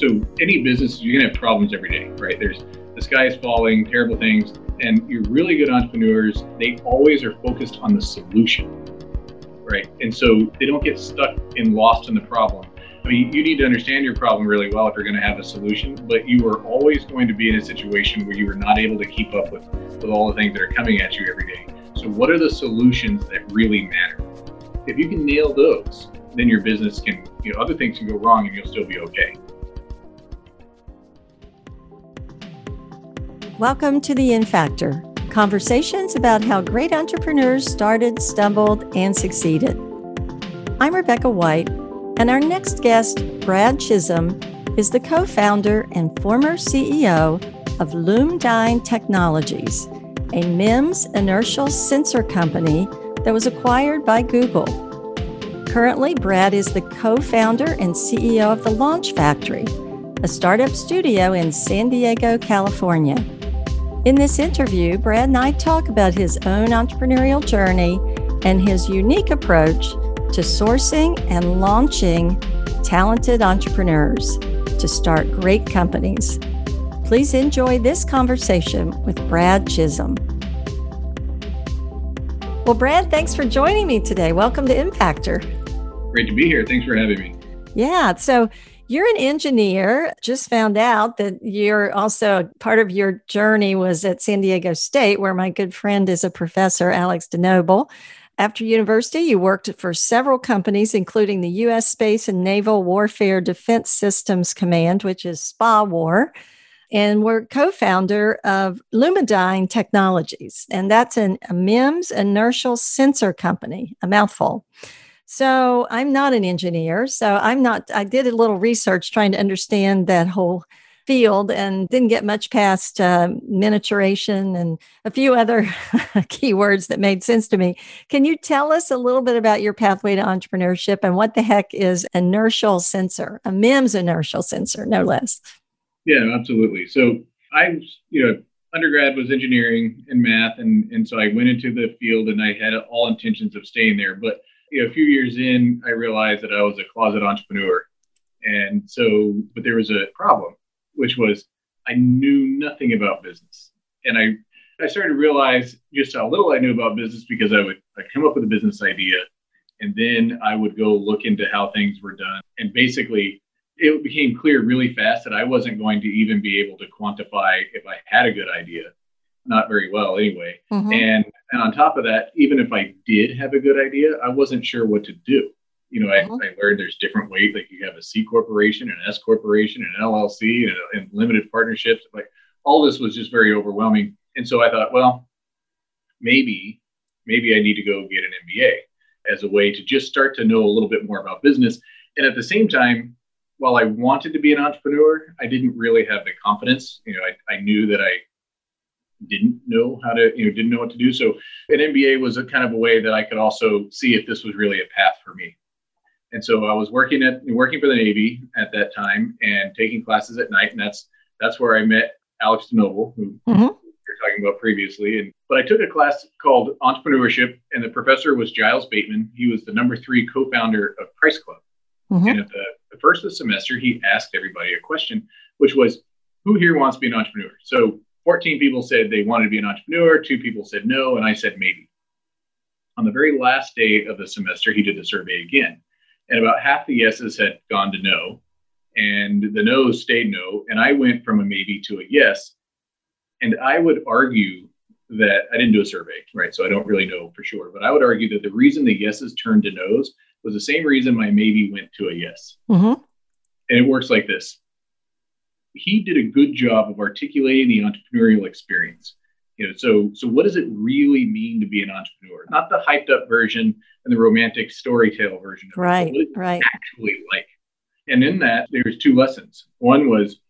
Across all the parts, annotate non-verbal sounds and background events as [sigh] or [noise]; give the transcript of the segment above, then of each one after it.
So any business, you're gonna have problems every day, right? There's the sky is falling, terrible things, and you're really good entrepreneurs. They always are focused on the solution, right? And so they don't get stuck and lost in the problem. I mean, you need to understand your problem really well if you're going to have a solution, but you are always going to be in a situation where you are not able to keep up with, with all the things that are coming at you every day. So, what are the solutions that really matter? If you can nail those, then your business can, you know, other things can go wrong and you'll still be okay. Welcome to the In Factor conversations about how great entrepreneurs started, stumbled, and succeeded. I'm Rebecca White, and our next guest, Brad Chisholm, is the co founder and former CEO of Lumedyne Technologies, a MEMS inertial sensor company that was acquired by Google. Currently, Brad is the co founder and CEO of the Launch Factory, a startup studio in San Diego, California. In this interview, Brad and I talk about his own entrepreneurial journey and his unique approach to sourcing and launching talented entrepreneurs to start great companies. Please enjoy this conversation with Brad Chisholm. Well, Brad, thanks for joining me today. Welcome to Impactor. Great to be here. Thanks for having me. Yeah. So, you're an engineer. Just found out that you're also part of your journey was at San Diego State, where my good friend is a professor, Alex DeNoble. After university, you worked for several companies, including the U.S. Space and Naval Warfare Defense Systems Command, which is SPAWAR, and we're co-founder of Lumedyne Technologies, and that's an, a MEMS inertial sensor company, a mouthful. So I'm not an engineer. So I'm not, I did a little research trying to understand that whole field and didn't get much past uh, miniaturation and a few other [laughs] keywords that made sense to me. Can you tell us a little bit about your pathway to entrepreneurship and what the heck is inertial sensor, a MEMS inertial sensor, no less? Yeah, absolutely. So I, you know, undergrad was engineering and math, and and so I went into the field and I had all intentions of staying there, but you know, a few years in, I realized that I was a closet entrepreneur. And so, but there was a problem, which was I knew nothing about business. And I, I started to realize just how little I knew about business because I would I'd come up with a business idea and then I would go look into how things were done. And basically, it became clear really fast that I wasn't going to even be able to quantify if I had a good idea not very well anyway. Mm-hmm. And and on top of that, even if I did have a good idea, I wasn't sure what to do. You know, mm-hmm. I, I, learned there's different ways. Like you have a C corporation, an S corporation, an LLC, and, and limited partnerships. Like all this was just very overwhelming. And so I thought, well, maybe maybe I need to go get an MBA as a way to just start to know a little bit more about business. And at the same time, while I wanted to be an entrepreneur, I didn't really have the confidence. You know, I, I knew that I didn't know how to, you know, didn't know what to do. So an MBA was a kind of a way that I could also see if this was really a path for me. And so I was working at working for the Navy at that time and taking classes at night, and that's that's where I met Alex DeNoble, who mm-hmm. you're talking about previously. And but I took a class called Entrepreneurship, and the professor was Giles Bateman. He was the number three co-founder of Price Club. Mm-hmm. And at the, the first of the semester, he asked everybody a question, which was, "Who here wants to be an entrepreneur?" So 14 people said they wanted to be an entrepreneur, two people said no, and I said maybe. On the very last day of the semester, he did the survey again. And about half the yeses had gone to no, and the no's stayed no. And I went from a maybe to a yes. And I would argue that I didn't do a survey, right? So I don't really know for sure. But I would argue that the reason the yeses turned to no's was the same reason my maybe went to a yes. Mm-hmm. And it works like this he did a good job of articulating the entrepreneurial experience. You know, so so what does it really mean to be an entrepreneur? Not the hyped up version and the romantic story tale version. right, it, right. Actually, like, and in that there's two lessons. One was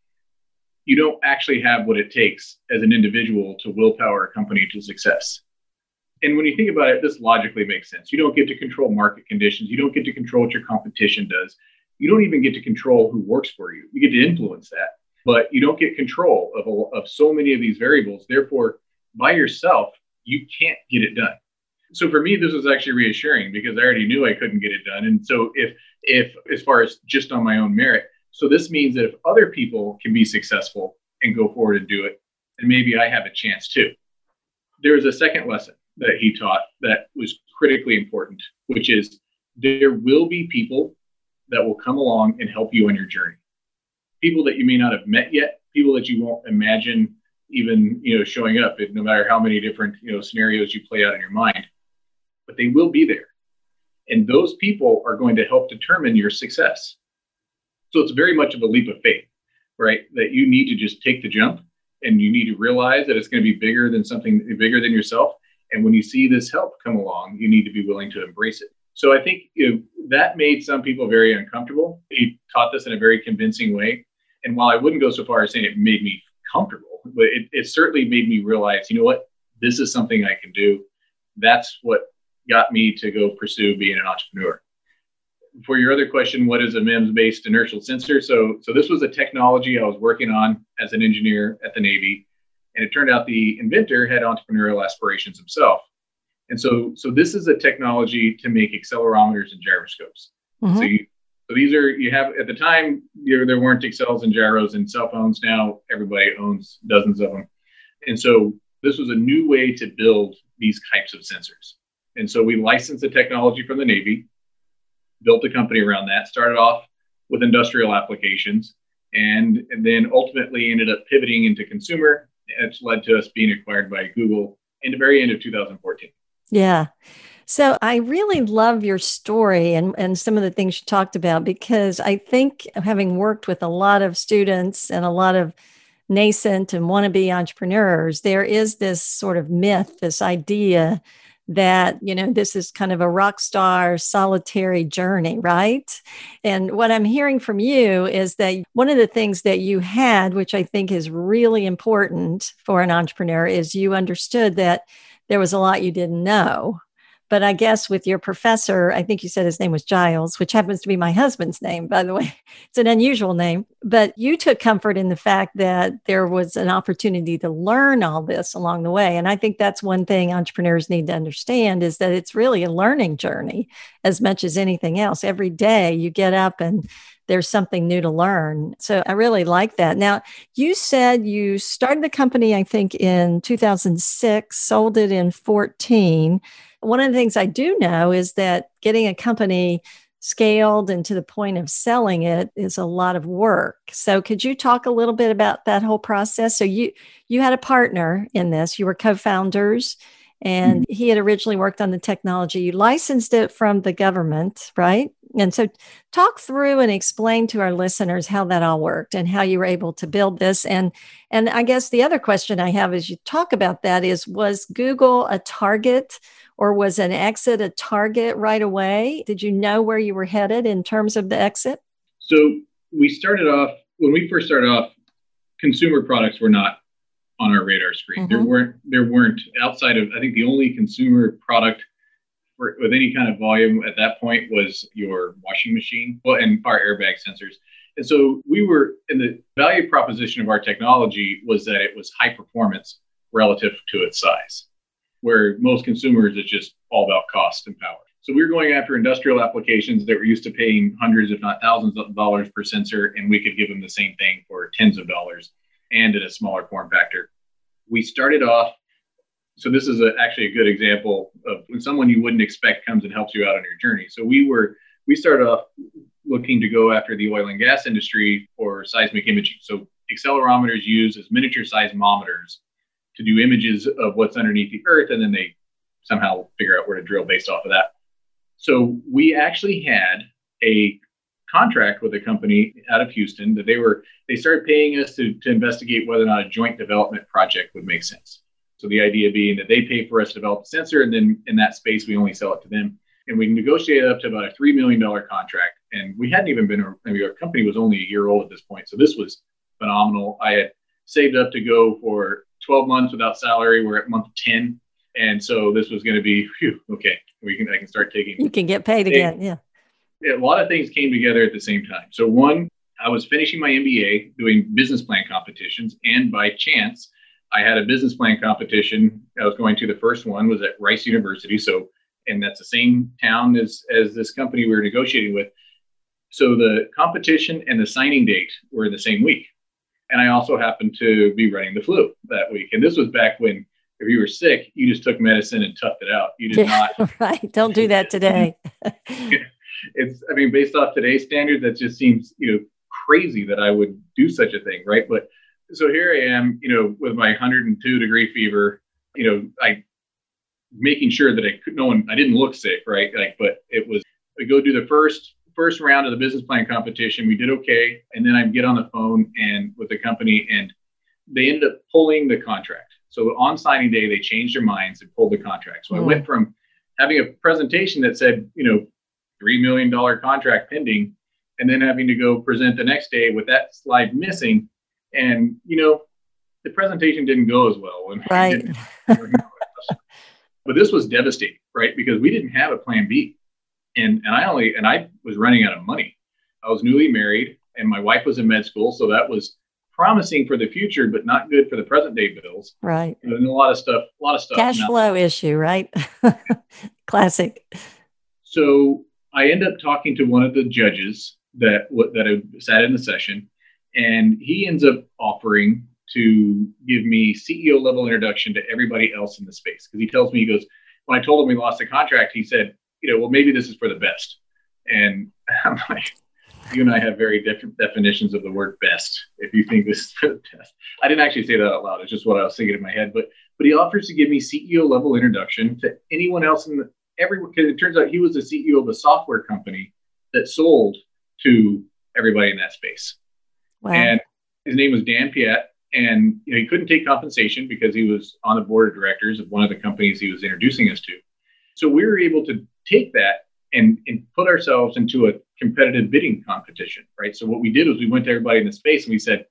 you don't actually have what it takes as an individual to willpower a company to success. And when you think about it, this logically makes sense. You don't get to control market conditions. You don't get to control what your competition does. You don't even get to control who works for you. You get to influence that but you don't get control of, a, of so many of these variables. Therefore, by yourself, you can't get it done. So for me, this was actually reassuring because I already knew I couldn't get it done. And so if if as far as just on my own merit, So this means that if other people can be successful and go forward and do it, then maybe I have a chance too. There was a second lesson that he taught that was critically important, which is there will be people that will come along and help you on your journey. People that you may not have met yet, people that you won't imagine even you know showing up, no matter how many different you know scenarios you play out in your mind, but they will be there, and those people are going to help determine your success. So it's very much of a leap of faith, right? That you need to just take the jump, and you need to realize that it's going to be bigger than something bigger than yourself. And when you see this help come along, you need to be willing to embrace it. So I think you know, that made some people very uncomfortable. He taught this in a very convincing way. And while I wouldn't go so far as saying it made me comfortable, but it, it certainly made me realize, you know what, this is something I can do. That's what got me to go pursue being an entrepreneur. For your other question, what is a MEMS-based inertial sensor? So, so this was a technology I was working on as an engineer at the Navy, and it turned out the inventor had entrepreneurial aspirations himself. And so, so this is a technology to make accelerometers and gyroscopes. Mm-hmm. So, you, so these are you have at the time you there weren't accels and gyros and cell phones. Now everybody owns dozens of them, and so this was a new way to build these types of sensors. And so we licensed the technology from the Navy, built a company around that. Started off with industrial applications, and, and then ultimately ended up pivoting into consumer. It's led to us being acquired by Google in the very end of 2014. Yeah. So I really love your story and, and some of the things you talked about because I think having worked with a lot of students and a lot of nascent and wannabe entrepreneurs, there is this sort of myth, this idea that you know this is kind of a rock star solitary journey right and what i'm hearing from you is that one of the things that you had which i think is really important for an entrepreneur is you understood that there was a lot you didn't know. But I guess with your professor, I think you said his name was Giles, which happens to be my husband's name, by the way. [laughs] It's an unusual name. But you took comfort in the fact that there was an opportunity to learn all this along the way. And I think that's one thing entrepreneurs need to understand is that it's really a learning journey as much as anything else. Every day you get up and there's something new to learn. So I really like that. Now, you said you started the company, I think, in 2006, sold it in 14. One of the things I do know is that getting a company scaled and to the point of selling it is a lot of work. So could you talk a little bit about that whole process? So you you had a partner in this, you were co-founders and mm-hmm. he had originally worked on the technology. You licensed it from the government, right? And so, talk through and explain to our listeners how that all worked and how you were able to build this. And and I guess the other question I have as you talk about that is, was Google a target, or was an exit a target right away? Did you know where you were headed in terms of the exit? So we started off when we first started off. Consumer products were not on our radar screen. Mm-hmm. There weren't there weren't outside of I think the only consumer product for, with any kind of volume at that point was your washing machine well, and our airbag sensors. And so we were in the value proposition of our technology was that it was high performance relative to its size, where most consumers it's just all about cost and power. So we were going after industrial applications that were used to paying hundreds, if not thousands of dollars per sensor, and we could give them the same thing for tens of dollars and in a smaller form factor. We started off, so this is a, actually a good example of when someone you wouldn't expect comes and helps you out on your journey. So we were, we started off looking to go after the oil and gas industry for seismic imaging. So accelerometers used as miniature seismometers to do images of what's underneath the earth, and then they somehow figure out where to drill based off of that. So we actually had a contract with a company out of Houston that they were they started paying us to, to investigate whether or not a joint development project would make sense. So the idea being that they pay for us to develop a sensor, and then in that space we only sell it to them, and we negotiated up to about a three million dollar contract. And we hadn't even been I mean, our company was only a year old at this point, so this was phenomenal. I had saved up to go for 12 months without salary. We're at month 10, and so this was going to be whew, okay. We can I can start taking. You can get paid again, yeah a lot of things came together at the same time. So one, I was finishing my MBA doing business plan competitions, and by chance, I had a business plan competition. I was going to the first one was at Rice University. So, and that's the same town as as this company we were negotiating with. So the competition and the signing date were the same week. And I also happened to be running the flu that week. And this was back when if you were sick, you just took medicine and toughed it out. You did yeah, not. [laughs] Right. Don't do that today. [laughs] it's, I mean, based off today's standards, that just seems, you know, crazy that I would do such a thing. Right. But so here I am, you know, with my 102 degree fever, you know, I making sure that I could, no one, I didn't look sick. Right. Like, but it was, we go do the first first round of the business plan competition. We did okay. And then I get on the phone and with the company and they ended up pulling the contract. So on signing day, they changed their minds and pulled the contract. So mm. I went from having a presentation that said, you know, $3 million contract pending, and then having to go present the next day with that slide missing. And, you know, the presentation didn't go as well. Right. but this was devastating, right? Because we didn't have a plan B and and I only and I was running out of money. I was newly married, and my wife was in med school, so that was promising for the future, but not good for the present day bills. Right. And a lot of stuff, a lot of stuff. Cash now. flow issue, right? [laughs] Classic. So I end up talking to one of the judges that that sat in the session, and he ends up offering to give me CEO level introduction to everybody else in the space because he tells me he goes when I told him we lost the contract, he said you know, well, maybe this is for the best. And [laughs] I'm like, you and I have very different definitions of the word best. If you think this is for the best, I didn't actually say that out loud. It's just what I was thinking in my head. But but he offers to give me CEO level introduction to anyone else in the everyone. Because it turns out he was the CEO of a software company that sold to everybody in that space. Wow. And his name was Dan Piet. And you know, he couldn't take compensation because he was on the board of directors of one of the companies he was introducing us to. So we were able to take that and, and put ourselves into a competitive bidding competition, right? So what we did was we went to everybody in the space and we said,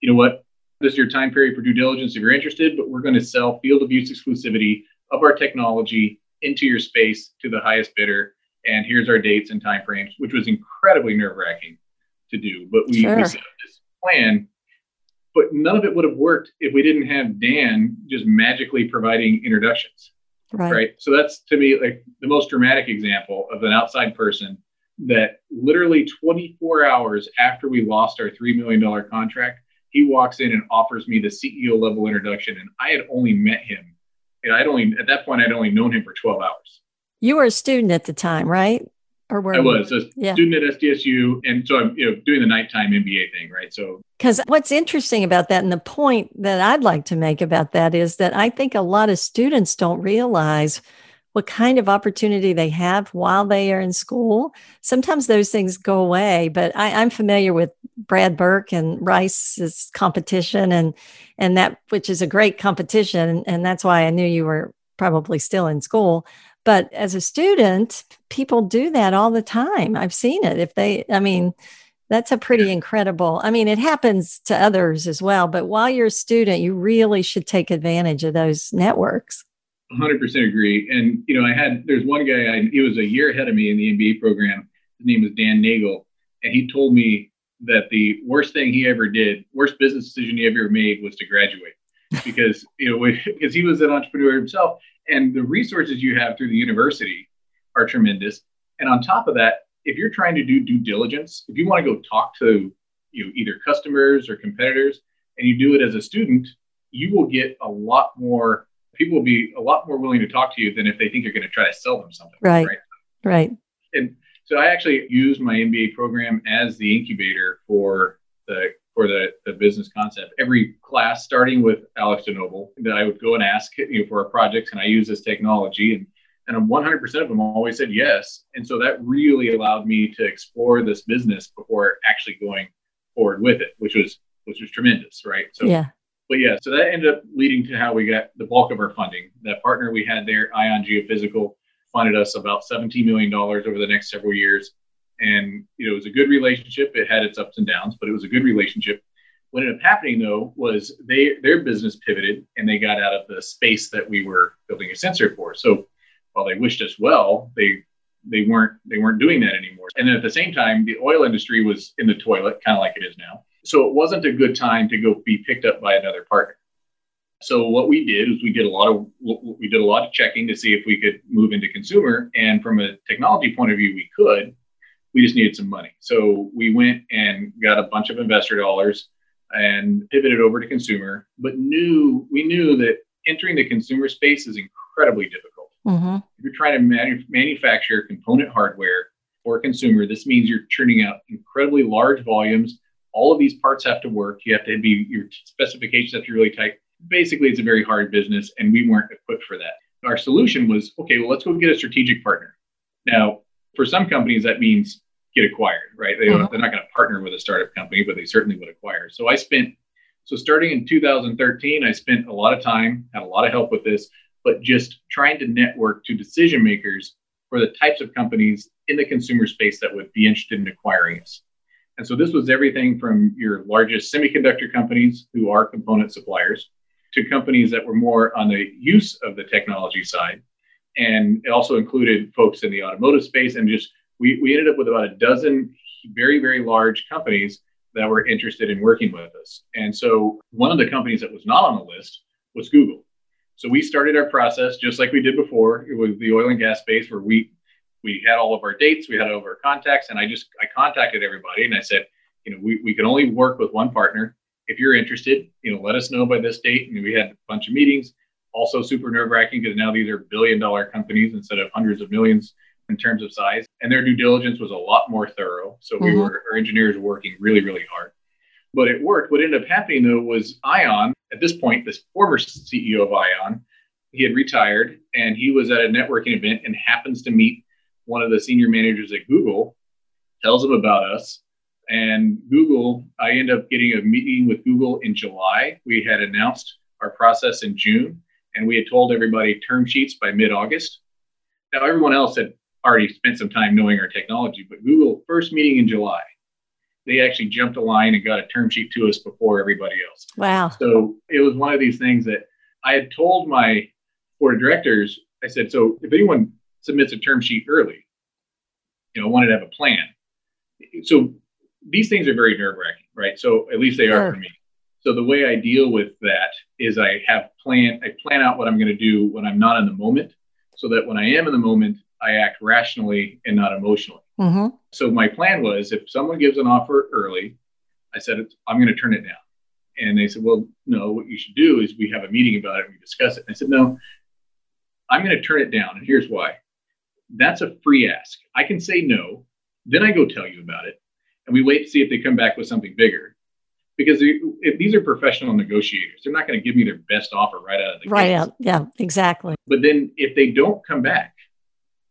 you know what, this is your time period for due diligence if you're interested, but we're going to sell field of use exclusivity of our technology into your space to the highest bidder. And here's our dates and timeframes, which was incredibly nerve wracking to do. But we, sure. we set up this plan, but none of it would have worked if we didn't have Dan just magically providing introductions. Right. right. So that's to me like the most dramatic example of an outside person that literally 24 hours after we lost our $3 million contract, he walks in and offers me the CEO level introduction. And I had only met him. And I'd only, at that point, I'd only known him for 12 hours. You were a student at the time, right? Or where I was a yeah. student at SDSU, and so I'm you know doing the nighttime MBA thing, right? So because what's interesting about that, and the point that I'd like to make about that is that I think a lot of students don't realize what kind of opportunity they have while they are in school. Sometimes those things go away, but I, am familiar with Brad Burke and Rice's competition, and and that which is a great competition, and that's why I knew you were probably still in school but as a student, people do that all the time. I've seen it. If they, I mean, that's a pretty incredible. I mean, it happens to others as well, but while you're a student, you really should take advantage of those networks. 100% agree. And, you know, I had, there's one guy, I, he was a year ahead of me in the MBA program. His name was Dan Nagel. And he told me that the worst thing he ever did, worst business decision he ever made was to graduate [laughs] because, you know, because he was an entrepreneur himself and the resources you have through the university are tremendous. And on top of that, if you're trying to do due diligence, if you want to go talk to you know, either customers or competitors, and you do it as a student, you will get a lot more. People will be a lot more willing to talk to you than if they think you're going to try to sell them something. Right. Right. Right. And so I actually use my MBA program as the incubator for the for the, the business concept. Every class, starting with Alex DeNoble, that I would go and ask you know, for a project, can I use this technology? And and 100% of them always said yes. And so that really allowed me to explore this business before actually going forward with it, which was which was tremendous, right? So yeah. But yeah, so that ended up leading to how we got the bulk of our funding. That partner we had there, Ion Geophysical, funded us about $17 million over the next several years. And you know, it was a good relationship. It had its ups and downs, but it was a good relationship. What ended up happening though was they their business pivoted and they got out of the space that we were building a sensor for. So while they wished us well, they they weren't they weren't doing that anymore. And then at the same time, the oil industry was in the toilet, kind of like it is now. So it wasn't a good time to go be picked up by another partner. So what we did is we did a lot of we did a lot of checking to see if we could move into consumer. And from a technology point of view, we could We just needed some money. So we went and got a bunch of investor dollars and pivoted over to consumer, but knew we knew that entering the consumer space is incredibly difficult. Mm-hmm. If you're trying to manu- manufacture component hardware for a consumer, this means you're churning out incredibly large volumes. All of these parts have to work. You have to be your specifications have to be really tight. Basically, it's a very hard business, and we weren't equipped for that. Our solution was okay. Well, let's go get a strategic partner. Now, for some companies, that means get acquired, right? They mm-hmm. they're not going to partner with a startup company, but they certainly would acquire. So I spent so starting in 2013, I spent a lot of time, had a lot of help with this, but just trying to network to decision makers for the types of companies in the consumer space that would be interested in acquiring us. And so this was everything from your largest semiconductor companies who are component suppliers to companies that were more on the use of the technology side. And it also included folks in the automotive space and just we, we ended up with about a dozen very, very large companies that were interested in working with us. And so one of the companies that was not on the list was Google. So we started our process just like we did before. It was the oil and gas space where we we had all of our dates, we had all of our contacts, and I just I contacted everybody and I said, you know, we, we can only work with one partner. If you're interested, you know, let us know by this date. And we had a bunch of meetings. Also super nerve wracking because now these are billion dollar companies instead of hundreds of millions in terms of size, and their due diligence was a lot more thorough. So we mm-hmm. were our engineers were working really, really hard. But it worked. What ended up happening though was Ion, at this point, this former CEO of Ion, he had retired and he was at a networking event and happens to meet one of the senior managers at Google, tells him about us. And Google, I end up getting a meeting with Google in July. We had announced our process in June, and we had told everybody term sheets by mid August. Now, everyone else had already spent some time knowing our technology. But Google, first meeting in July, they actually jumped a line and got a term sheet to us before everybody else. Wow. So it was one of these things that I had told my board of directors, I said, so if anyone submits a term sheet early, you know, I wanted to have a plan. So these things are very nerve wracking, right? So at least they are for me. So the way I deal with that is I have plan, I plan out what I'm going to do when I'm not in the moment so that when I am in the moment, I act rationally and not emotionally. Mm-hmm. So my plan was if someone gives an offer early, I said, I'm going to turn it down. And they said, well, no, what you should do is we have a meeting about it and we discuss it. And I said, no, I'm going to turn it down. And here's why. That's a free ask. I can say no. Then I go tell you about it. And we wait to see if they come back with something bigger. Because if these are professional negotiators, they're not going to give me their best offer right out of the gate. right out. Yeah, exactly. But then if they don't come back,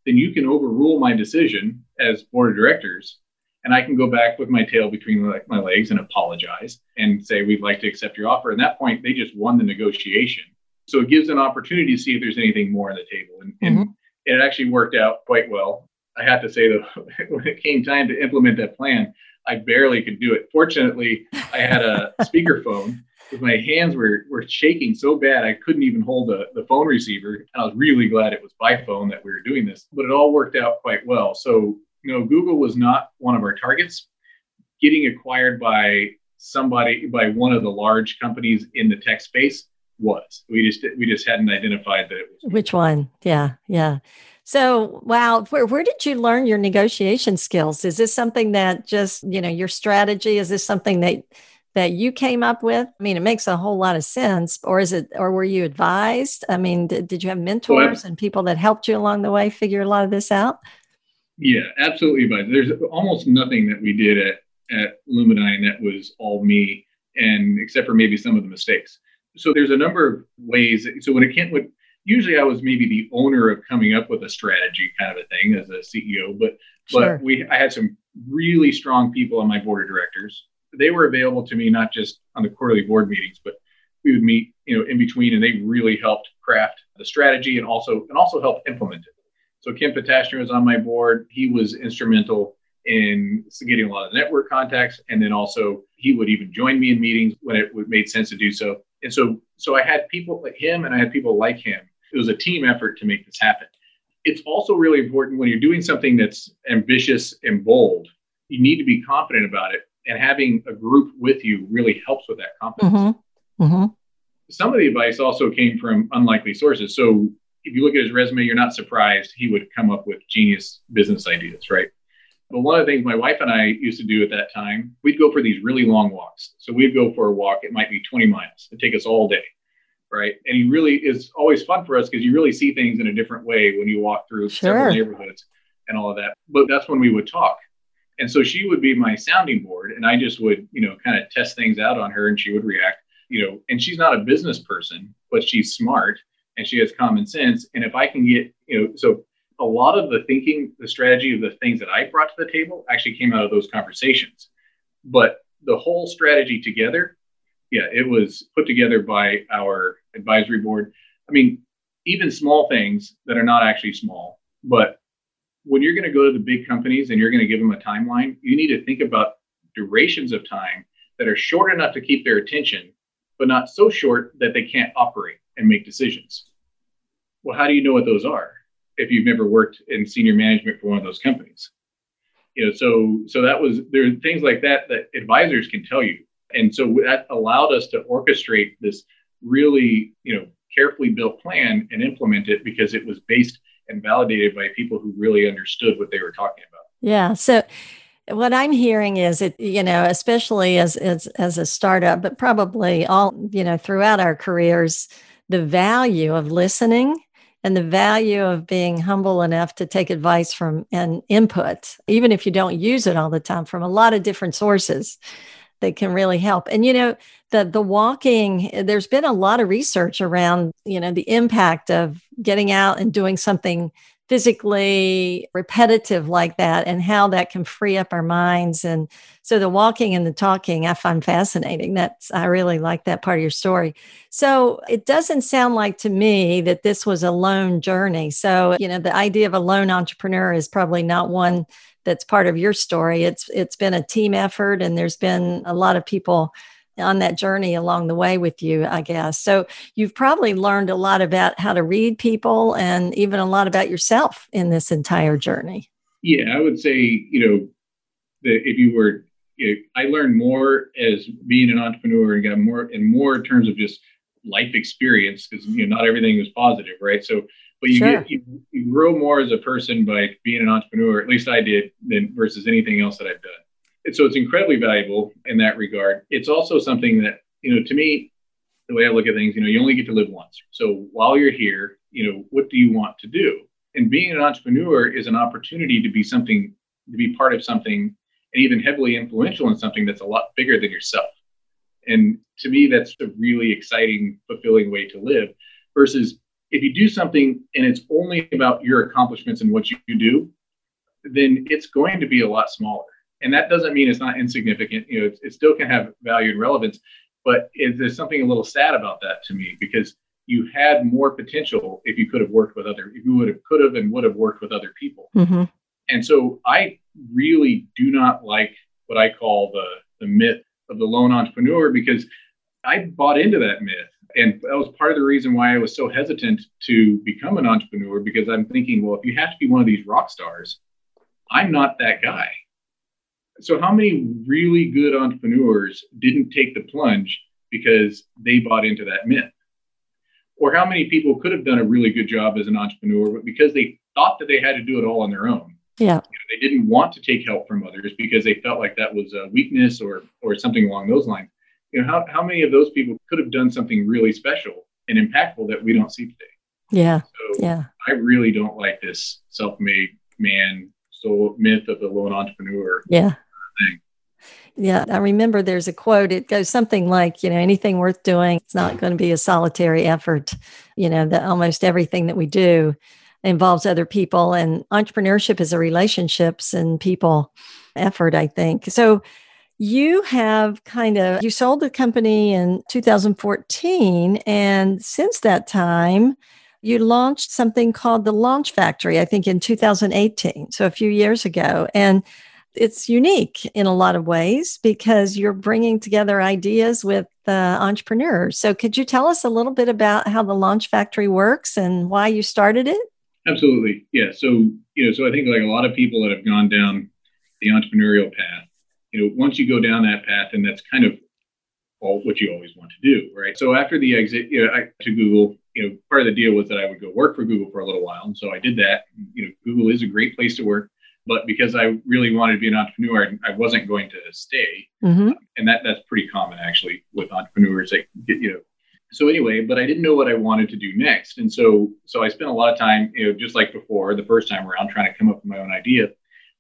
then you can overrule my decision as board of directors and I can go back with my tail between my legs and apologize and say, we'd like to accept your offer. And at that point, they just won the negotiation. So it gives an opportunity to see if there's anything more on the table. And, mm-hmm. and it actually worked out quite well. I have to say, though, [laughs] when it came time to implement that plan, I barely could do it. Fortunately, I had a [laughs] speakerphone because my hands were, were shaking so bad I couldn't even hold the, the phone receiver. And I was really glad it was by phone that we were doing this, but it all worked out quite well. So, you know, Google was not one of our targets. Getting acquired by somebody, by one of the large companies in the tech space was. We just we just hadn't identified that it was. Which one? Yeah, yeah. So, wow, where, where did you learn your negotiation skills? Is this something that just, you know, your strategy? Is this something that that you came up with? I mean, it makes a whole lot of sense. Or is it, or were you advised? I mean, did, did you have mentors well, and people that helped you along the way figure a lot of this out? Yeah, absolutely. But there's almost nothing that we did at, at Lumedyne that was all me, and except for maybe some of the mistakes. So there's a number of ways. So when it came with, usually I was maybe the owner of coming up with a strategy kind of a thing as a CEO, but sure. but we I had some really strong people on my board of directors they were available to me not just on the quarterly board meetings, but we would meet, you know, in between, and they really helped craft the strategy and also and also help implement it. So Kim Patashner was on my board. He was instrumental in getting a lot of network contacts, and then also he would even join me in meetings when it made sense to do so. And so, so I had people like him, and I had people like him. It was a team effort to make this happen. It's also really important when you're doing something that's ambitious and bold. You need to be confident about it and having a group with you really helps with that confidence. Mm-hmm. Mm-hmm. Some of the advice also came from unlikely sources. So if you look at his resume, you're not surprised he would come up with genius business ideas, right? But one of the things my wife and I used to do at that time, we'd go for these really long walks. So we'd go for a walk, it might be 20 miles, it'd take us all day. Right. And he really is always fun for us because you really see things in a different way when you walk through sure. several neighborhoods and all of that. But that's when we would talk. And so she would be my sounding board and I just would, you know, kind of test things out on her and she would react, you know, and she's not a business person, but she's smart and she has common sense. And if I can get, you know, so a lot of the thinking, the strategy of the things that I brought to the table actually came out of those conversations. But the whole strategy together, yeah, it was put together by our advisory board. I mean, even small things that are not actually small, but when you're going to go to the big companies and you're going to give them a timeline, you need to think about durations of time that are short enough to keep their attention, but not so short that they can't operate and make decisions. Well, how do you know what those are if you've never worked in senior management for one of those companies? You know, so so that was there are things like that that advisors can tell you, and so that allowed us to orchestrate this really you know carefully built plan and implement it because it was based and validated by people who really understood what they were talking about. Yeah. So what I'm hearing is it, you know, especially as as as a startup, but probably all, you know, throughout our careers, the value of listening and the value of being humble enough to take advice from and input, even if you don't use it all the time, from a lot of different sources that can really help. And you know, the the walking, there's been a lot of research around, you know, the impact of getting out and doing something physically repetitive like that and how that can free up our minds. And so the walking and the talking i find fascinating. That's i really like that part of your story. So it doesn't sound like to me that this was a lone journey. So you know the idea of a lone entrepreneur is probably not one that's part of your story it's it's been a team effort and there's been a lot of people on that journey along the way with you, I guess. So you've probably learned a lot about how to read people and even a lot about yourself in this entire journey. Yeah, I would say, you know, that if you were, you know, I learned more as being an entrepreneur and got more and more in terms of just life experience because you know not everything was positive, right? So, but you sure. get you, you grow more as a person by being an entrepreneur. At least I did, than versus anything else that I've done so it's incredibly valuable in that regard. It's also something that, you know, to me, the way I look at things, you know, you only get to live once. So while you're here, you know, what do you want to do? And being an entrepreneur is an opportunity to be something, to be part of something, and even heavily influential in something that's a lot bigger than yourself. And to me, that's a really exciting, fulfilling way to live versus if you do something and it's only about your accomplishments and what you do, then it's going to be a lot smaller and that doesn't mean it's not insignificant. You know, it, it still can have value and relevance, but it, there's something a little sad about that to me because you had more potential if you could have worked with other, if you would have, could have, and would have worked with other people. Mm-hmm. And so I really do not like what I call the the myth of the lone entrepreneur because I bought into that myth. And that was part of the reason why I was so hesitant to become an entrepreneur because I'm thinking, well, if you have to be one of these rock stars, I'm not that guy. So how many really good entrepreneurs didn't take the plunge because they bought into that myth? Or how many people could have done a really good job as an entrepreneur but because they thought that they had to do it all on their own? Yeah. You know, they didn't want to take help from others because they felt like that was a weakness or or something along those lines you know how, how many of those people could have done something really special and impactful that we don't see today yeah so yeah i really don't like this self-made man so myth of the lone entrepreneur yeah thing. Yeah, I remember there's a quote. It goes something like, you know, anything worth doing, it's not going to be a solitary effort. You know, that almost everything that we do involves other people, and entrepreneurship is a relationships and people effort, I think. So, you have kind of you sold the company in 2014 and since that time you launched something called the launch factory i think in 2018 so a few years ago and it's unique in a lot of ways because you're bringing together ideas with uh, entrepreneurs. So, could you tell us a little bit about how the Launch Factory works and why you started it? Absolutely. Yeah. So, you know, so I think like a lot of people that have gone down the entrepreneurial path, you know, once you go down that path, and that's kind of all what you always want to do, right? So after the exit, you know, I, to Google, you know, part of the deal was that I would go work for Google for a little while, and so I did that. You know, Google is a great place to work but because I really wanted to be an entrepreneur, I, wasn't going to stay. Mm-hmm. And that that's pretty common actually with entrepreneurs that get, you know. So anyway, but I didn't know what I wanted to do next. And so so I spent a lot of time, you know, just like before, the first time around trying to come up with my own idea.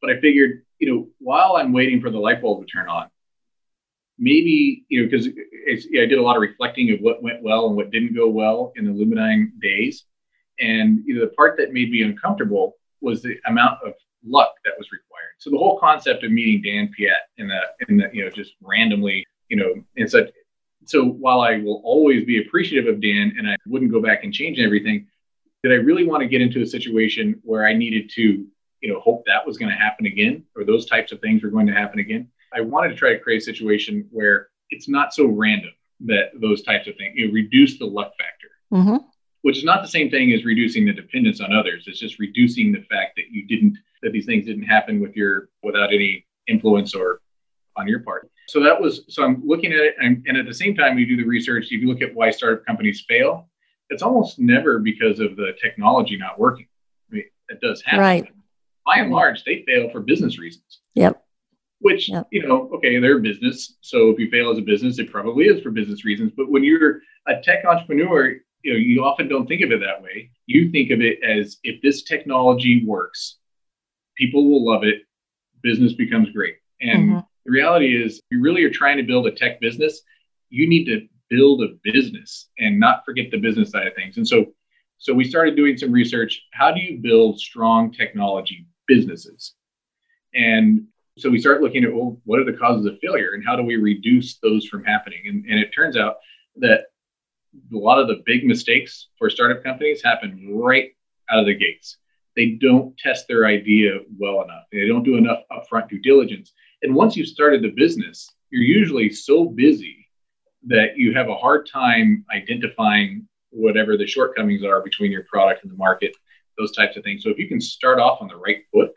But I figured, you know, while I'm waiting for the light bulb to turn on, maybe, you know, because I did a lot of reflecting of what went well and what didn't go well in the Lumedyne days. And you know, the part that made me uncomfortable was the amount of luck that was required. So the whole concept of meeting Dan Piet in the in the you know just randomly you know and such. So while I will always be appreciative of Dan and I wouldn't go back and change everything, did I really want to get into a situation where I needed to you know hope that was going to happen again or those types of things were going to happen again? I wanted to try to create a situation where it's not so random that those types of things you know, reduce the luck factor. Mm-hmm which is not the same thing as reducing the dependence on others. It's just reducing the fact that you didn't that these things didn't happen with your without any influence or on your part. So that was so I'm looking at it, and, and at the same time, you do the research. If you look at why startup companies fail, it's almost never because of the technology not working. I mean, it does happen. Right. By and large, they fail for business reasons. Yep. Which yep. you know, okay, they're a business. So if you fail as a business, it probably is for business reasons. But when you're a tech entrepreneur, you know you often don't think of it that way you think of it as if this technology works people will love it business becomes great and mm-hmm. the reality is if you really are trying to build a tech business you need to build a business and not forget the business side of things and so so we started doing some research how do you build strong technology businesses and so we start looking at well what are the causes of failure and how do we reduce those from happening and, and it turns out that a lot of the big mistakes for startup companies happen right out of the gates. They don't test their idea well enough. They don't do enough upfront due diligence. And once you've started the business, you're usually so busy that you have a hard time identifying whatever the shortcomings are between your product and the market, those types of things. So if you can start off on the right foot,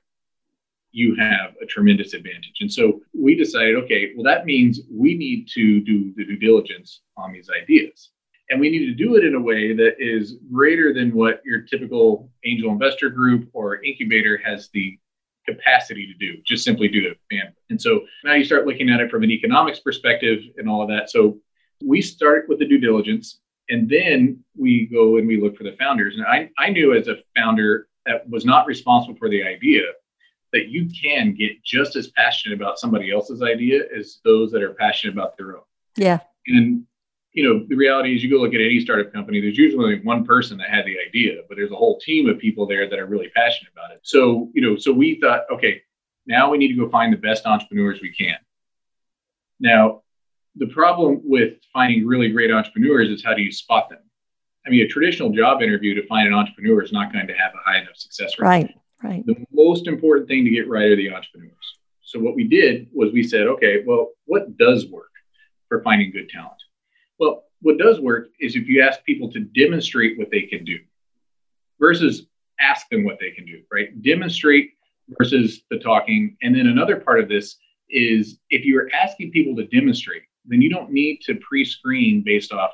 you have a tremendous advantage. And so we decided, okay, well, that means we need to do the due diligence on these ideas. And we need to do it in a way that is greater than what your typical angel investor group or incubator has the capacity to do, just simply due to bandwidth. And so now you start looking at it from an economics perspective and all of that. So we start with the due diligence and then we go and we look for the founders. And I, I knew as a founder that was not responsible for the idea that you can get just as passionate about somebody else's idea as those that are passionate about their own. Yeah. And you know, the reality is you go look at any startup company, there's usually one person that had the idea, but there's a whole team of people there that are really passionate about it. So, you know, so we thought, okay, now we need to go find the best entrepreneurs we can. Now, the problem with finding really great entrepreneurs is how do you spot them? I mean, a traditional job interview to find an entrepreneur is not going to have a high enough success rate. Right, right. The most important thing to get right are the entrepreneurs. So what we did was we said, okay, well, what does work for finding good talent? Well, what does work is if you ask people to demonstrate what they can do versus ask them what they can do, right? Demonstrate versus the talking. And then another part of this is if you're asking people to demonstrate, then you don't need to pre screen based off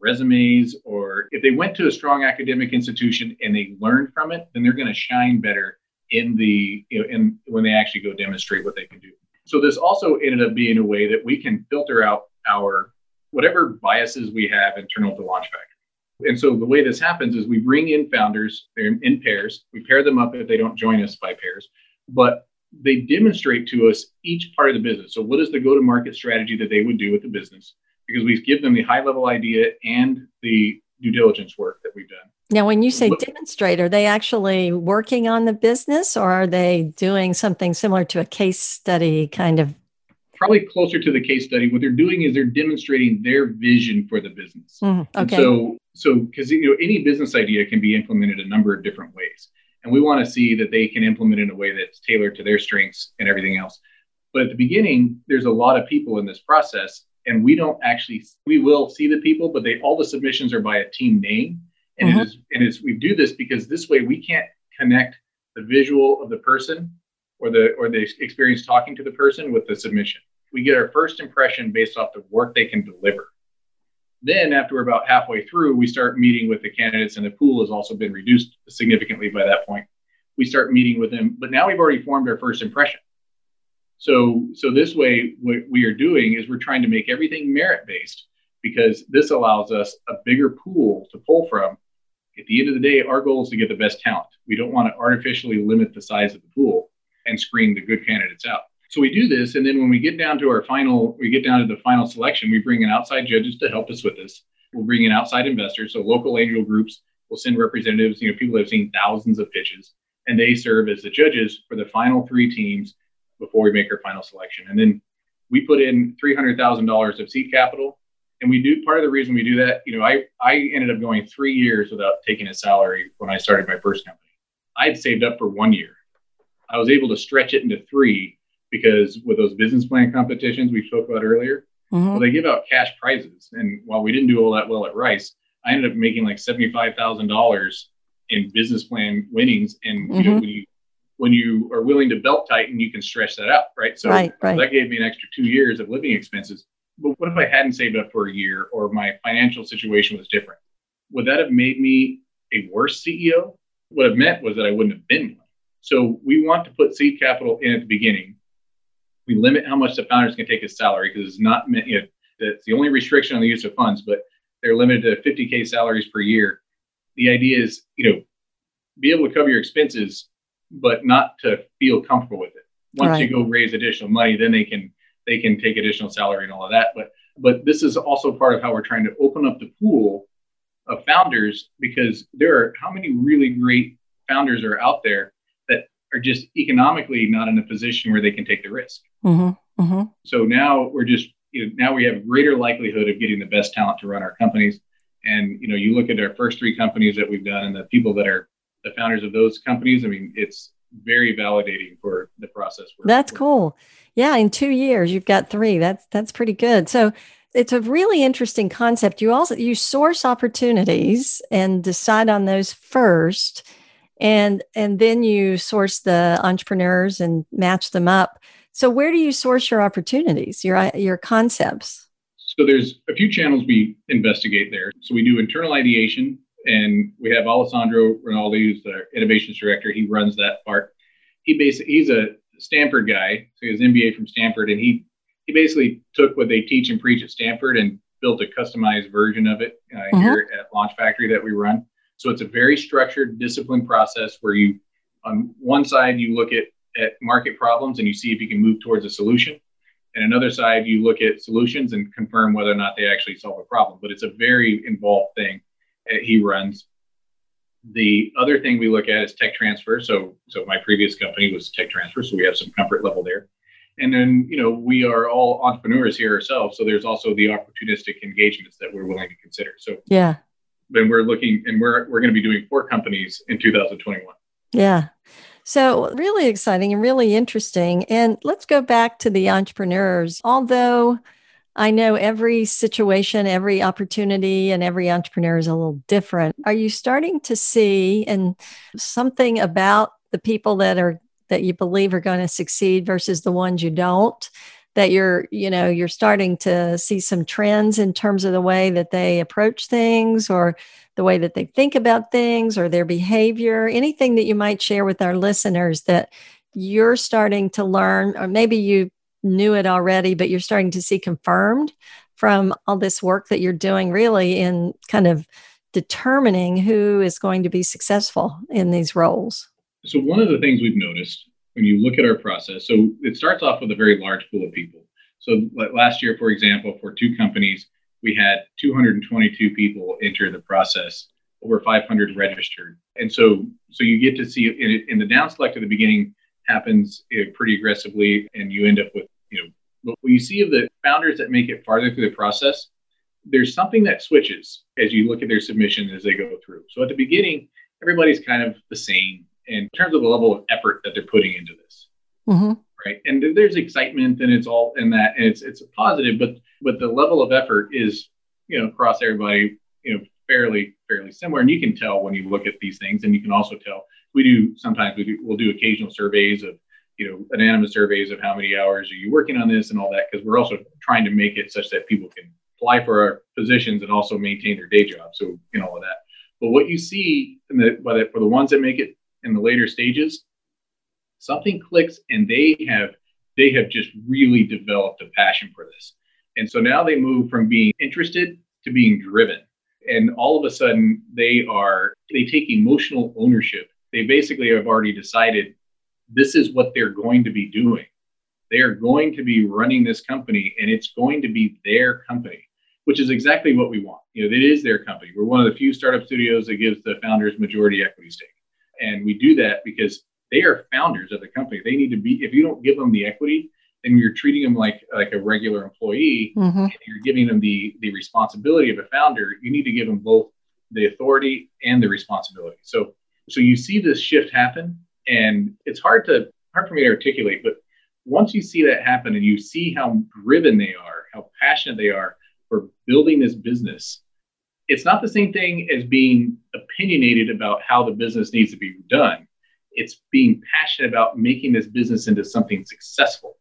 resumes or if they went to a strong academic institution and they learned from it, then they're going to shine better in the, you know, in when they actually go demonstrate what they can do. So this also ended up being a way that we can filter out our whatever biases we have internal to Launchfactory. And so the way this happens is we bring in founders in, in pairs. We pair them up if they don't join us by pairs, but they demonstrate to us each part of the business. So what is the go-to-market strategy that they would do with the business? Because we give them the high-level idea and the due diligence work that we've done. Now, when you say demonstrate, are they actually working on the business or are they doing something similar to a case study kind of probably closer to the case study. What they're doing is they're demonstrating their vision for the business. Mm, okay. so, so because you know any business idea can be implemented a number of different ways, and we want to see that they can implement in a way that's tailored to their strengths and everything else. But at the beginning, there's a lot of people in this process, and we don't actually we will see the people, but they all the submissions are by a team name, and mm-hmm. it is and it's we do this because this way we can't connect the visual of the person or the or the experience talking to the person with the submission we get our first impression based off the work they can deliver. Then, after we're about halfway through, we start meeting with the candidates, and the pool has also been reduced significantly by that point. we start meeting with them. But now we've already formed our first impression. So, so this way, what we are doing is we're trying to make everything merit based because this allows us a bigger pool to pull from. At the end of the day, our goal is to get the best talent. We don't want to artificially limit the size of the pool and screen the good candidates out. So we do this, and then when we get down to our final, we get down to the final selection, we bring in outside judges to help us with this. We'll bring in outside investors, so local angel groups will send representatives, you know, people that have seen thousands of pitches, and they serve as the judges for the final three teams before we make our final selection. And then we put in $300,000 of seed capital. And we do part of the reason we do that, you know, I, I ended up going three years without taking a salary when I started my first company. I had saved up for one year. I was able to stretch it into three because with those business plan competitions we spoke about earlier, mm-hmm. well, they give out cash prizes. And while we didn't do all that well at Rice, I ended up making like $75,000 in business plan winnings. And mm-hmm. you know, mm-hmm. when you when you are willing to belt tighten, you can stretch that out, right? So right, right. that gave me an extra two years of living expenses. But what if I hadn't saved up for a year or my financial situation was different? Would that have made me a worse CEO? What it meant was that I wouldn't have been one. So we want to put seed capital in at the beginning. We limit how much the founders can take as salary because it's not meant, you know, that's the only restriction on the use of funds, but they're limited to 50K salaries per year. The idea is, you know, be able to cover your expenses but not to feel comfortable with it. Once right. you go raise additional money, then they can they can take additional salary and all of that. But but this is also part of how we're trying to open up the pool of founders because there are how many really great founders are out there are just economically not in a position where they can take the risk. Mm-hmm. Mm-hmm. So now we're just you know, now we have greater likelihood of getting the best talent to run our companies. And you know, you look at our first three companies that we've done and the people that are the founders of those companies. I mean, it's very validating for the process. That's cool. Yeah, in two years you've got three. That's that's pretty good. So it's a really interesting concept. You also you source opportunities and decide on those first, and and then you source the entrepreneurs and match them up. So where do you source your opportunities, your your concepts? So there's a few channels we investigate there. So we do internal ideation, and we have Alessandro Rinaldi, who's the innovations director. He runs that part. He basically he's a Stanford guy, so he has MBA from Stanford, and he he basically took what they teach and preach at Stanford and built a customized version of it uh, mm-hmm. here at Launch Factory that we run. So it's a very structured, disciplined process where you, on one side, you look at at market problems and you see if you can move towards a solution. And another side, you look at solutions and confirm whether or not they actually solve a problem. But it's a very involved thing he runs. The other thing we look at is tech transfer. So, so my previous company was tech transfer, so we have some comfort level there. And then, you know, we are all entrepreneurs here ourselves, so there's also the opportunistic engagements that we're willing to consider. So, yeah, then we're looking, and we're we're going to be doing four companies in 2021. Yeah. So, really exciting and really interesting. And let's go back to the entrepreneurs. Although I know every situation, every opportunity, and every entrepreneur is a little different. Are you starting to see and something about the people that are that you believe are going to succeed versus the ones you don't? That you're, you know, you're starting to see some trends in terms of the way that they approach things or the way that they think about things or their behavior, anything that you might share with our listeners that you're starting to learn, or maybe you knew it already, but you're starting to see confirmed from all this work that you're doing, really, in kind of determining who is going to be successful in these roles? So, one of the things we've noticed when you look at our process, so it starts off with a very large pool of people. So, last year, for example, for two companies, we had 222 people enter the process, over 500 registered. And so, so you get to see in, in the down select at the beginning happens eh, pretty aggressively, and you end up with you know, what you see of the founders that make it farther through the process, there's something that switches as you look at their submission as they go through. So at the beginning, everybody's kind of the same in terms of the level of effort that they're putting into this. Mm-hmm. Right. And there's excitement and it's all in that and it's it's a positive, but but the level of effort is, you know, across everybody, you know, fairly, fairly similar. And you can tell when you look at these things, and you can also tell we do sometimes we do we'll do occasional surveys of you know, anonymous surveys of how many hours are you working on this and all that, because we're also trying to make it such that people can apply for our positions and also maintain their day job. So, you know, all of that. But what you see in the, for the ones that make it in the later stages, something clicks and they have they have just really developed a passion for this. And so now they move from being interested to being driven. And all of a sudden they are they take emotional ownership. They basically have already decided this is what they're going to be doing. They are going to be running this company and it's going to be their company, which is exactly what we want. You know, it is their company. We're one of the few startup studios that gives the founders majority equity stake. And we do that because they are founders of the company. They need to be, if you don't give them the equity, then you're treating them like like a regular employee mm-hmm. and you're giving them the the responsibility of a founder you need to give them both the authority and the responsibility so so you see this shift happen and it's hard to hard for me to articulate but once you see that happen and you see how driven they are how passionate they are for building this business it's not the same thing as being opinionated about how the business needs to be done it's being passionate about making this business into something successful.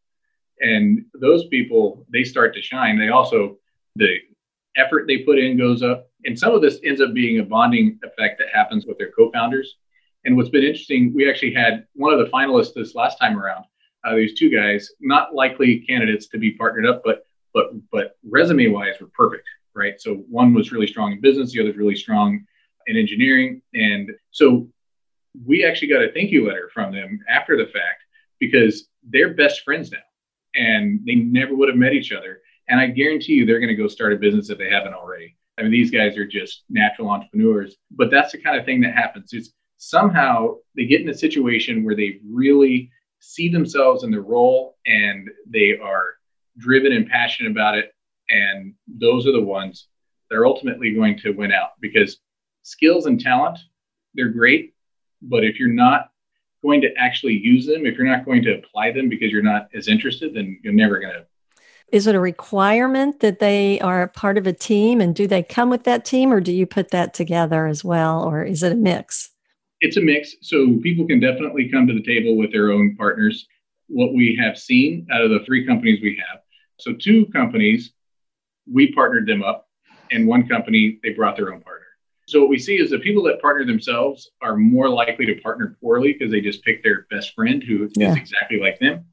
And those people, they start to shine. They also, the effort they put in goes up. And some of this ends up being a bonding effect that happens with their co founders. And what's been interesting, we actually had one of the finalists this last time around. Uh, these two guys, not likely candidates to be partnered up, but but but resume wise were perfect, right? So one was really strong in business, the other's really strong in engineering, and so we actually got a thank you letter from them after the fact because they're best friends now and they never would have met each other. And I guarantee you they're going to go start a business if they haven't already. I mean, these guys are just natural entrepreneurs, but that's the kind of thing that happens. Is somehow they get in a situation where they really see themselves in their role and they are driven and passionate about it. And those are the ones that are ultimately going to win out because skills and talent, they're great, but if you're not going to actually use them, if you're not going to apply them because you're not as interested, then you're never going to. Is it a requirement that they are part of a team and do they come with that team or do you put that together as well? Or is it a mix? It's a mix. So people can definitely come to the table with their own partners. What we have seen out of the three companies we have, so two companies, we partnered them up, and one company, they brought their own partner. So what we see is the people that partner themselves are more likely to partner poorly because they just pick their best friend who yeah. is exactly like them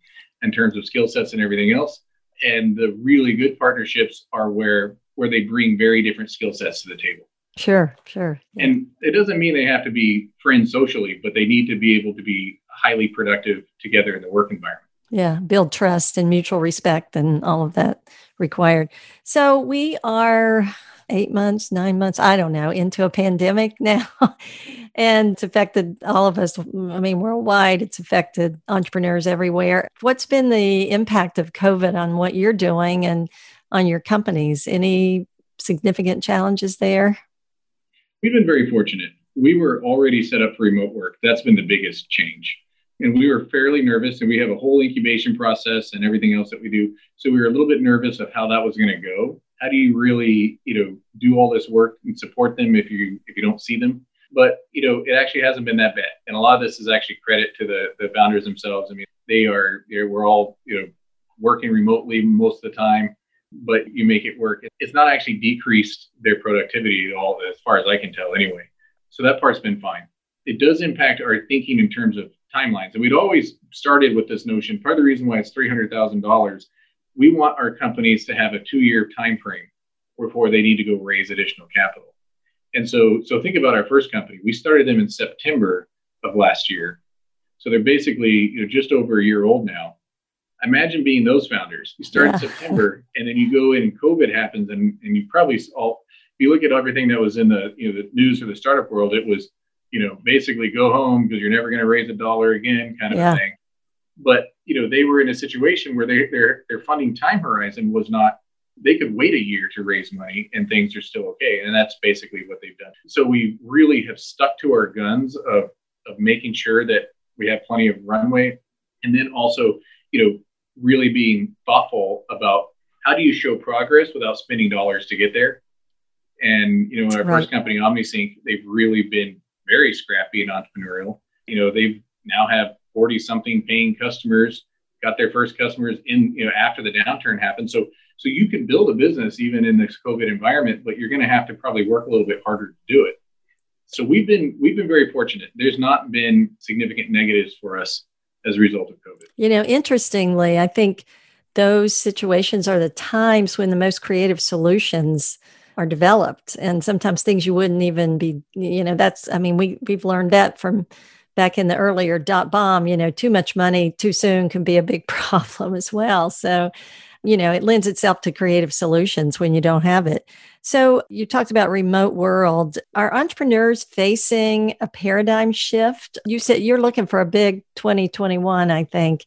in terms of skill sets and everything else. And the really good partnerships are where where they bring very different skill sets to the table. Sure, sure. And it doesn't mean they have to be friends socially, but they need to be able to be highly productive together in the work environment. Yeah, build trust and mutual respect and all of that required. So we are eight months, nine months, I don't know, into a pandemic [laughs] now. and it's affected all of us. I mean, worldwide, it's affected entrepreneurs everywhere. What's been the impact of COVID on what you're doing and on your companies? Any significant challenges there? We've been very fortunate. We were already set up for remote work. That's been the biggest change. And we were fairly nervous, and we have a whole incubation process and everything else that we do. So we were a little bit nervous of how that was going to go. How do you really you know do all this work and support them if you if you don't see them? But you know it actually hasn't been that bad. And a lot of this is actually credit to the the founders themselves. I mean they are we're all you know working remotely most of the time but you make it work. It's not actually decreased their productivity at all as far as i can tell anyway. So that part's been fine. It does impact our thinking in terms of timelines and we'd always started with this notion part of the reason why it's $300000 we want our companies to have a two-year time frame before they need to go raise additional capital. And so, so think about our first company. We started them in September of last year. So they're basically you know, just over a year old now. Imagine being those founders. You start yeah. in [laughs] September and then you go in and COVID happens and, and you probably all if you look at everything that was in the you know the news for the startup world, it was, you know, basically go home because you're never going to raise a dollar again kind of yeah. thing but you know they were in a situation where they, their their funding time horizon was not they could wait a year to raise money and things are still okay and that's basically what they've done so we really have stuck to our guns of of making sure that we have plenty of runway and then also you know really being thoughtful about how do you show progress without spending dollars to get there and you know our right. first company omnisync they've really been very scrappy and entrepreneurial you know they've now have 40 something paying customers, got their first customers in, you know, after the downturn happened. So, so you can build a business even in this COVID environment, but you're going to have to probably work a little bit harder to do it. So we've been we've been very fortunate. There's not been significant negatives for us as a result of COVID. You know, interestingly, I think those situations are the times when the most creative solutions are developed and sometimes things you wouldn't even be you know that's i mean we we've learned that from back in the earlier dot bomb you know too much money too soon can be a big [laughs] problem as well. So you know it lends itself to creative solutions when you don't have it. So you talked about remote world. Are entrepreneurs facing a paradigm shift? You said you're looking for a big 2021 i think.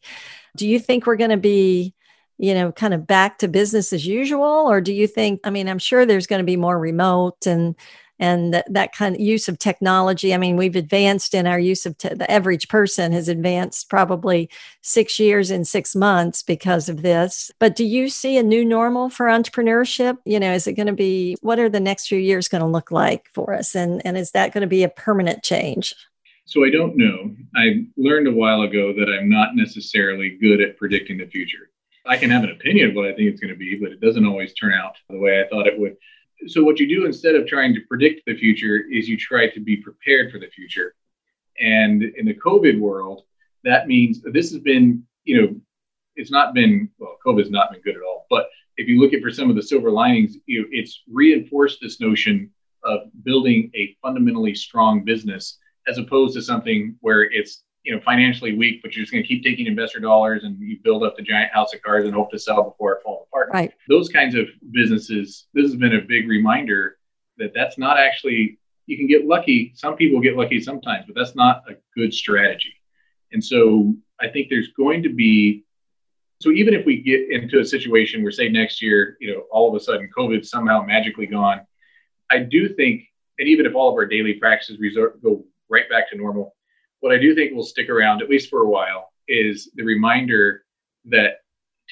Do you think we're going to be you know, kind of back to business as usual? Or do you think, I mean, I'm sure there's going to be more remote and and that, that kind of use of technology. I mean, we've advanced in our use of te- the average person has advanced probably six years in six months because of this. But do you see a new normal for entrepreneurship? You know, is it going to be what are the next few years going to look like for us? And and is that going to be a permanent change? So I don't know. I learned a while ago that I'm not necessarily good at predicting the future. I can have an opinion of what I think it's going to be, but it doesn't always turn out the way I thought it would. So, what you do instead of trying to predict the future is you try to be prepared for the future. And in the COVID world, that means this has been, you know, it's not been, well, COVID has not been good at all. But if you look at for some of the silver linings, you know, it's reinforced this notion of building a fundamentally strong business as opposed to something where it's you know financially weak, but you're just going to keep taking investor dollars and you build up the giant house of cards and hope to sell before it falls apart. Right. Those kinds of businesses. This has been a big reminder that that's not actually. You can get lucky. Some people get lucky sometimes, but that's not a good strategy. And so I think there's going to be. So even if we get into a situation where, say, next year, you know, all of a sudden COVID somehow magically gone, I do think, and even if all of our daily practices resort, go right back to normal, what I do think will stick around, at least for a while, is the reminder that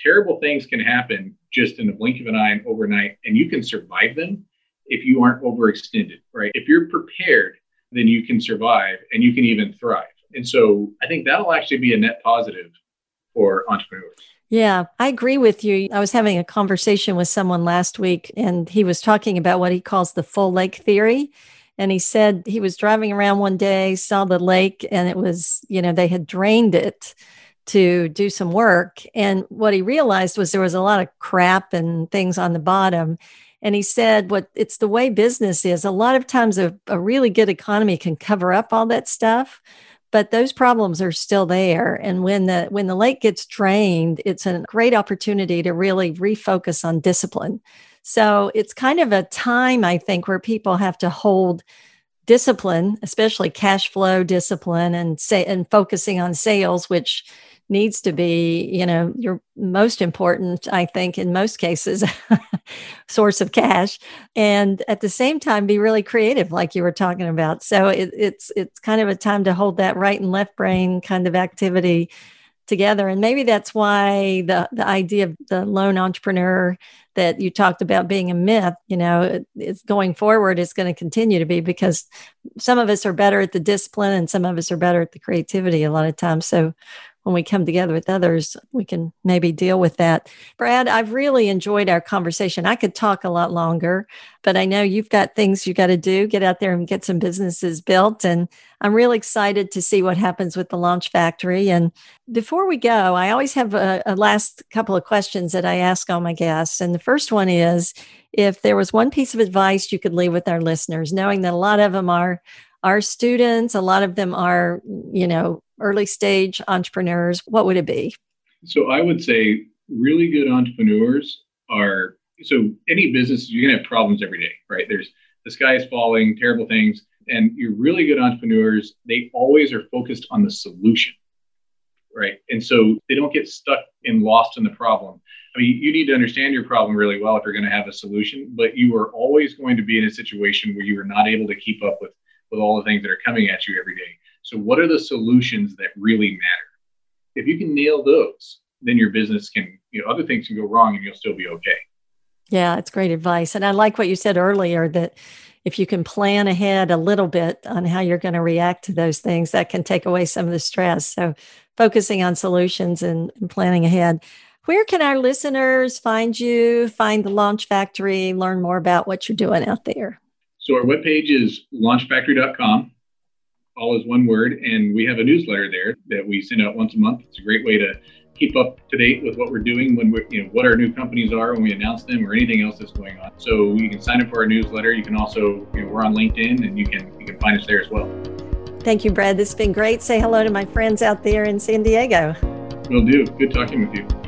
terrible things can happen just in the blink of an eye and overnight, and you can survive them if you aren't overextended, right? If you're prepared, then you can survive and you can even thrive. And so I think that'll actually be a net positive for entrepreneurs. Yeah, I agree with you. I was having a conversation with someone last week, and he was talking about what he calls the full lake theory. And he said he was driving around one day, saw the lake, and it was, you know, they had drained it to do some work. And what he realized was there was a lot of crap and things on the bottom. And he said, what it's the way business is. A lot of times a, a really good economy can cover up all that stuff but those problems are still there and when the when the lake gets drained it's a great opportunity to really refocus on discipline so it's kind of a time, I think, where people have to hold discipline, especially cash flow discipline and say and focusing on sales, which needs to be, you know, your most important, I think, in most cases, [laughs] source of cash. And at the same time, be really creative, like you were talking about. So it, it's it's kind of a time to hold that right and left brain kind of activity together. And maybe that's why the the idea of the lone entrepreneur that you talked about being a myth, you know, it's going forward is going to continue to be because some of us are better at the discipline and some of us are better at the creativity a lot of times. So when we come together with others, we can maybe deal with that. Brad, I've really enjoyed our conversation. I could talk a lot longer, but I know you've got things you got to do, get out there and get some businesses built. And I'm really excited to see what happens with the Launch Factory. And before we go, I always have a, a last couple of questions that I ask all my guests. And the first one is if there was one piece of advice you could leave with our listeners, knowing that a lot of them are our students, a lot of them are, you know, early stage entrepreneurs, what would it be? So I would say really good entrepreneurs are so any business you're gonna have problems every day, right? There's the sky is falling, terrible things, and you're really good entrepreneurs. They always are focused on the solution, right? And so they don't get stuck and lost in the problem. I mean, you need to understand your problem really well if you're going to have a solution, but you are always going to be in a situation where you are not able to keep up with with all the things that are coming at you every day. So, what are the solutions that really matter? If you can nail those, then your business can, you know, other things can go wrong and you'll still be okay. Yeah, it's great advice. And I like what you said earlier that if you can plan ahead a little bit on how you're going to react to those things, that can take away some of the stress. So, focusing on solutions and, and planning ahead. Where can our listeners find you, find the Launch Factory, learn more about what you're doing out there? So our webpage is launchfactory.com. All is one word, and we have a newsletter there that we send out once a month. It's a great way to keep up to date with what we're doing when we're, you know, what our new companies are when we announce them or anything else that's going on. So you can sign up for our newsletter. You can also, you know, we're on LinkedIn and you can you can find us there as well. Thank you, Brad. This has been great. Say hello to my friends out there in San Diego. Will do. Good talking with you.